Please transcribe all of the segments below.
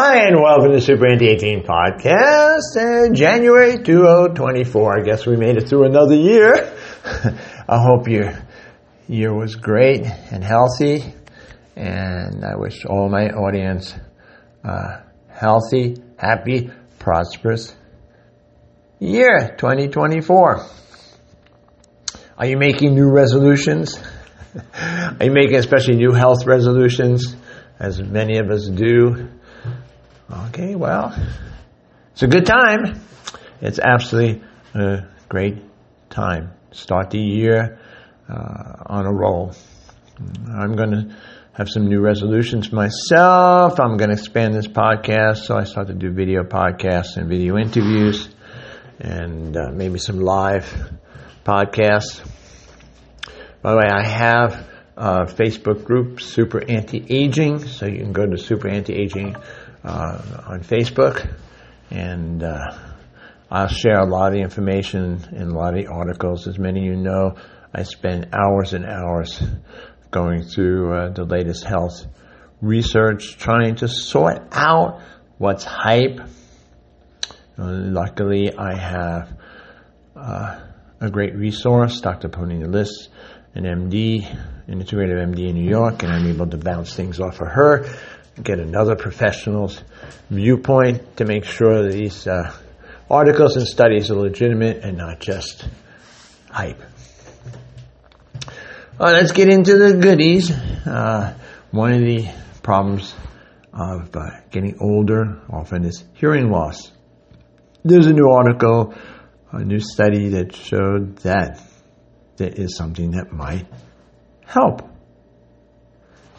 Hi, and welcome to Super Anti-Aging Podcast, and January 2024. I guess we made it through another year. I hope your year was great and healthy, and I wish all my audience uh, healthy, happy, prosperous year 2024. Are you making new resolutions? Are you making especially new health resolutions, as many of us do? Okay, well, it's a good time. It's absolutely a great time. Start the year uh, on a roll. I'm going to have some new resolutions myself. I'm going to expand this podcast, so I start to do video podcasts and video interviews, and uh, maybe some live podcasts. By the way, I have a Facebook group, Super Anti Aging, so you can go to Super Anti Aging on Facebook, and uh, I'll share a lot of information and a lot of articles. As many of you know, I spend hours and hours going through uh, the latest health research, trying to sort out what's hype. luckily, I have uh, a great resource, Dr. Ponina List, an MD, an integrative MD in New York, and I'm able to bounce things off of her, get another professional's viewpoint to make sure these uh, articles and studies are legitimate and not just hype. Let's get into the goodies. Uh, one of the problems of uh, getting older often is hearing loss. There's a new article, a new study that showed that there is something that might help.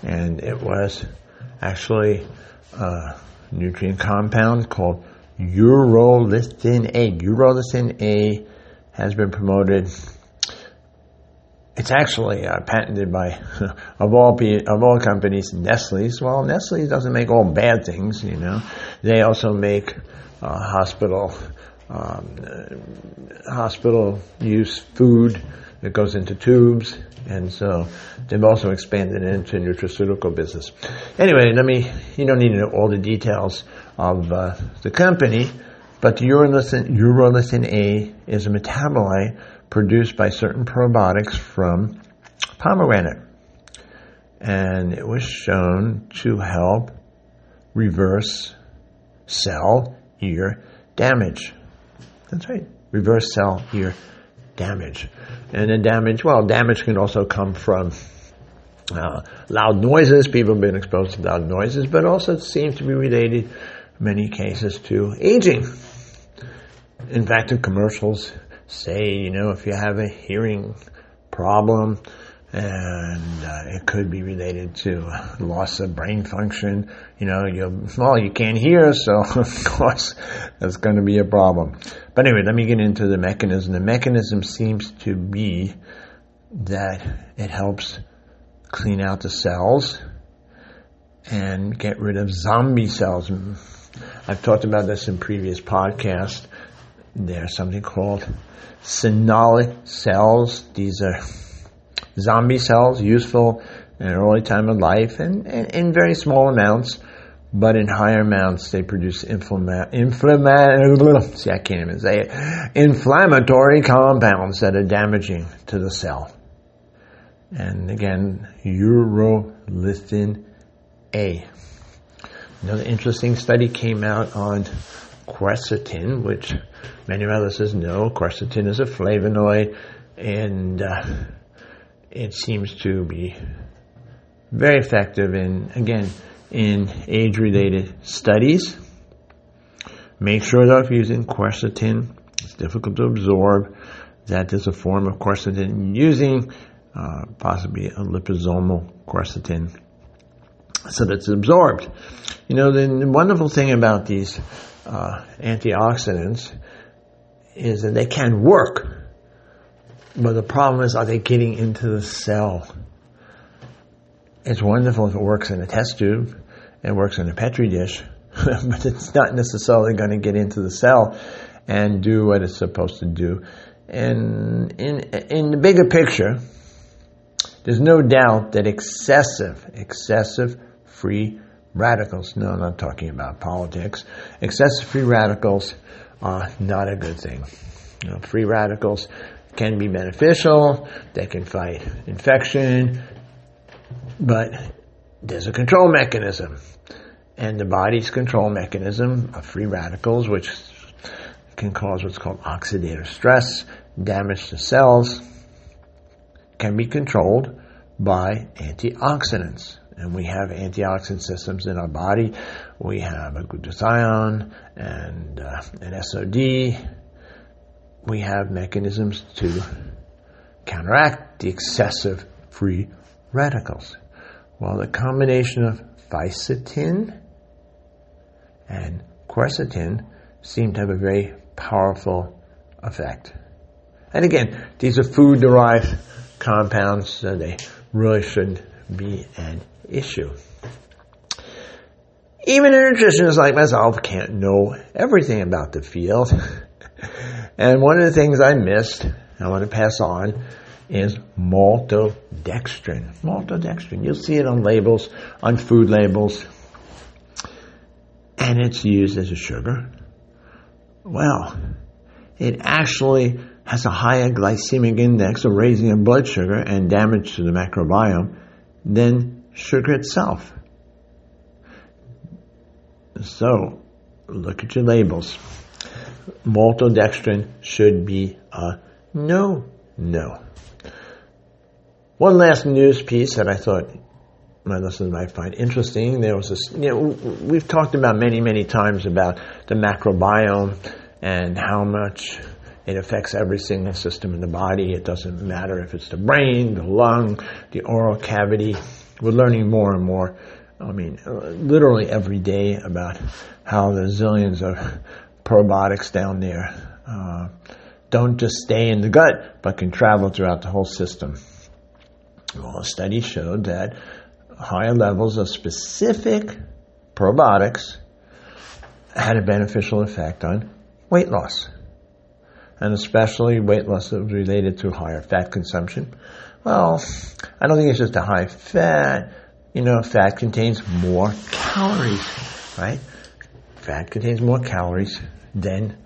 And it was actually a nutrient compound called urolithin A. Urolithin A has been promoted. It's actually uh, patented by, of all of all companies, Nestle's. Well, Nestle doesn't make all bad things, you know. They also make uh, hospital um, uh, hospital use food that goes into tubes, and so they've also expanded into nutraceutical business. Anyway, let me, you don't need to know all the details of uh, the company, but urolithin, urolithin A is a metabolite produced by certain probiotics from pomegranate. And it was shown to help reverse cell ear damage. That's right, reverse cell ear damage. And the damage, well, damage can also come from uh, loud noises. People have been exposed to loud noises, but also seems to be related in many cases to aging. In fact, the commercials say, you know, if you have a hearing problem, and uh, it could be related to loss of brain function. You know, you well, you can't hear, so of course that's going to be a problem. But anyway, let me get into the mechanism. The mechanism seems to be that it helps clean out the cells and get rid of zombie cells. I've talked about this in previous podcasts. There's something called phenolic cells. These are zombie cells, useful in early time of life and, in very small amounts, but in higher amounts they produce inflama- inflama- see, I can't even say it, inflammatory compounds that are damaging to the cell. And again, urolithin A. Another interesting study came out on quercetin, which many of us know. Quercetin is a flavonoid, and uh, it seems to be very effective in, again, in age-related studies. Make sure though if you're using quercetin, it's difficult to absorb, that there's a form of quercetin using uh, possibly a liposomal quercetin so that it's absorbed. You know, the wonderful thing about these uh, antioxidants is that they can work but the problem is, are they getting into the cell? It's wonderful if it works in a test tube, it works in a petri dish, but it's not necessarily going to get into the cell and do what it's supposed to do. And in in the bigger picture, there's no doubt that excessive, excessive free radicals. No, I'm not talking about politics. Excessive free radicals are not a good thing. You know, free radicals can be beneficial. They can fight infection, but there's a control mechanism. And the body's control mechanism of free radicals, which can cause what's called oxidative stress, damage to cells, can be controlled by antioxidants. And we have antioxidant systems in our body. We have a glutathione and uh, an SOD. We have mechanisms to counteract the excessive free radicals. Well, the combination of fisetin and quercetin seem to have a very powerful effect. And again, these are food derived compounds, so they really shouldn't be an issue. Even a nutritionist like myself can't know everything about the field. and one of the things I missed, I want to pass on, is maltodextrin. Maltodextrin. You'll see it on labels, on food labels. And it's used as a sugar. Well, it actually has a higher glycemic index of raising your blood sugar and damage to the microbiome than sugar itself. So, look at your labels. Maltodextrin should be a no, no. One last news piece that I thought my listeners might find interesting. There was this, you know, we've talked about many, many times about the microbiome and how much it affects every single system in the body. It doesn't matter if it's the brain, the lung, the oral cavity. We're learning more and more. I mean, literally every day about how the zillions of probiotics down there uh, don't just stay in the gut, but can travel throughout the whole system. Well, a study showed that higher levels of specific probiotics had a beneficial effect on weight loss and especially weight loss that was related to higher fat consumption. Well, I don't think it's just a high fat. You know, fat contains more calories, right? Fat contains more calories than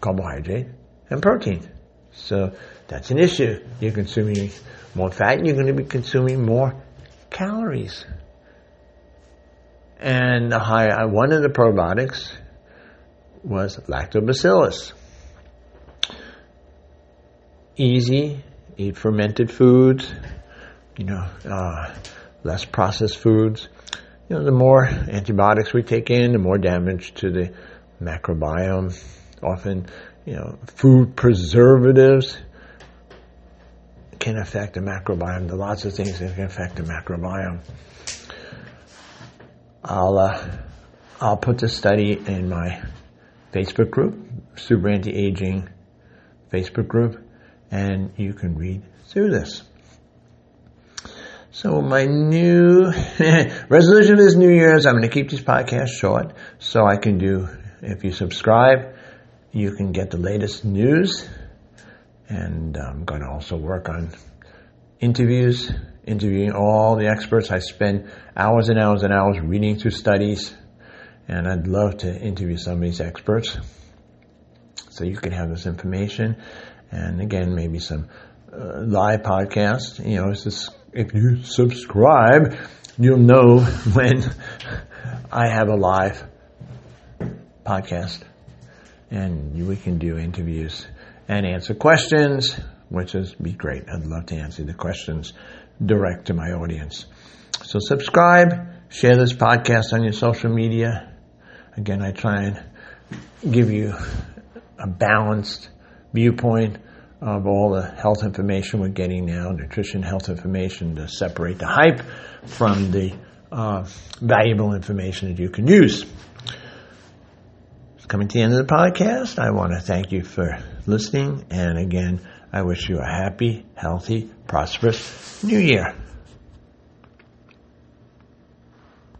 carbohydrate and protein. So that's an issue. You're consuming more fat and you're going to be consuming more calories. And high, one of the probiotics was lactobacillus easy, eat fermented foods, you know, uh, less processed foods. You know, the more antibiotics we take in, the more damage to the microbiome. Often, you know, food preservatives can affect the microbiome. There are lots of things that can affect the microbiome. I'll uh, I'll put the study in my Facebook group, Super Anti Aging Facebook group and you can read through this. So my new resolution this New Year is I'm going to keep these podcasts short so I can do, if you subscribe, you can get the latest news. And I'm going to also work on interviews, interviewing all the experts. I spend hours and hours and hours reading through studies and I'd love to interview some of these experts so you can have this information and again, maybe some uh, live podcast. You know, just, if you subscribe, you'll know when I have a live podcast, and we can do interviews and answer questions, which is be great. I'd love to answer the questions direct to my audience. So subscribe, share this podcast on your social media. Again, I try and give you a balanced viewpoint of all the health information we're getting now, nutrition health information to separate the hype from the uh, valuable information that you can use. Coming to the end of the podcast, I want to thank you for listening. And again, I wish you a happy, healthy, prosperous new year.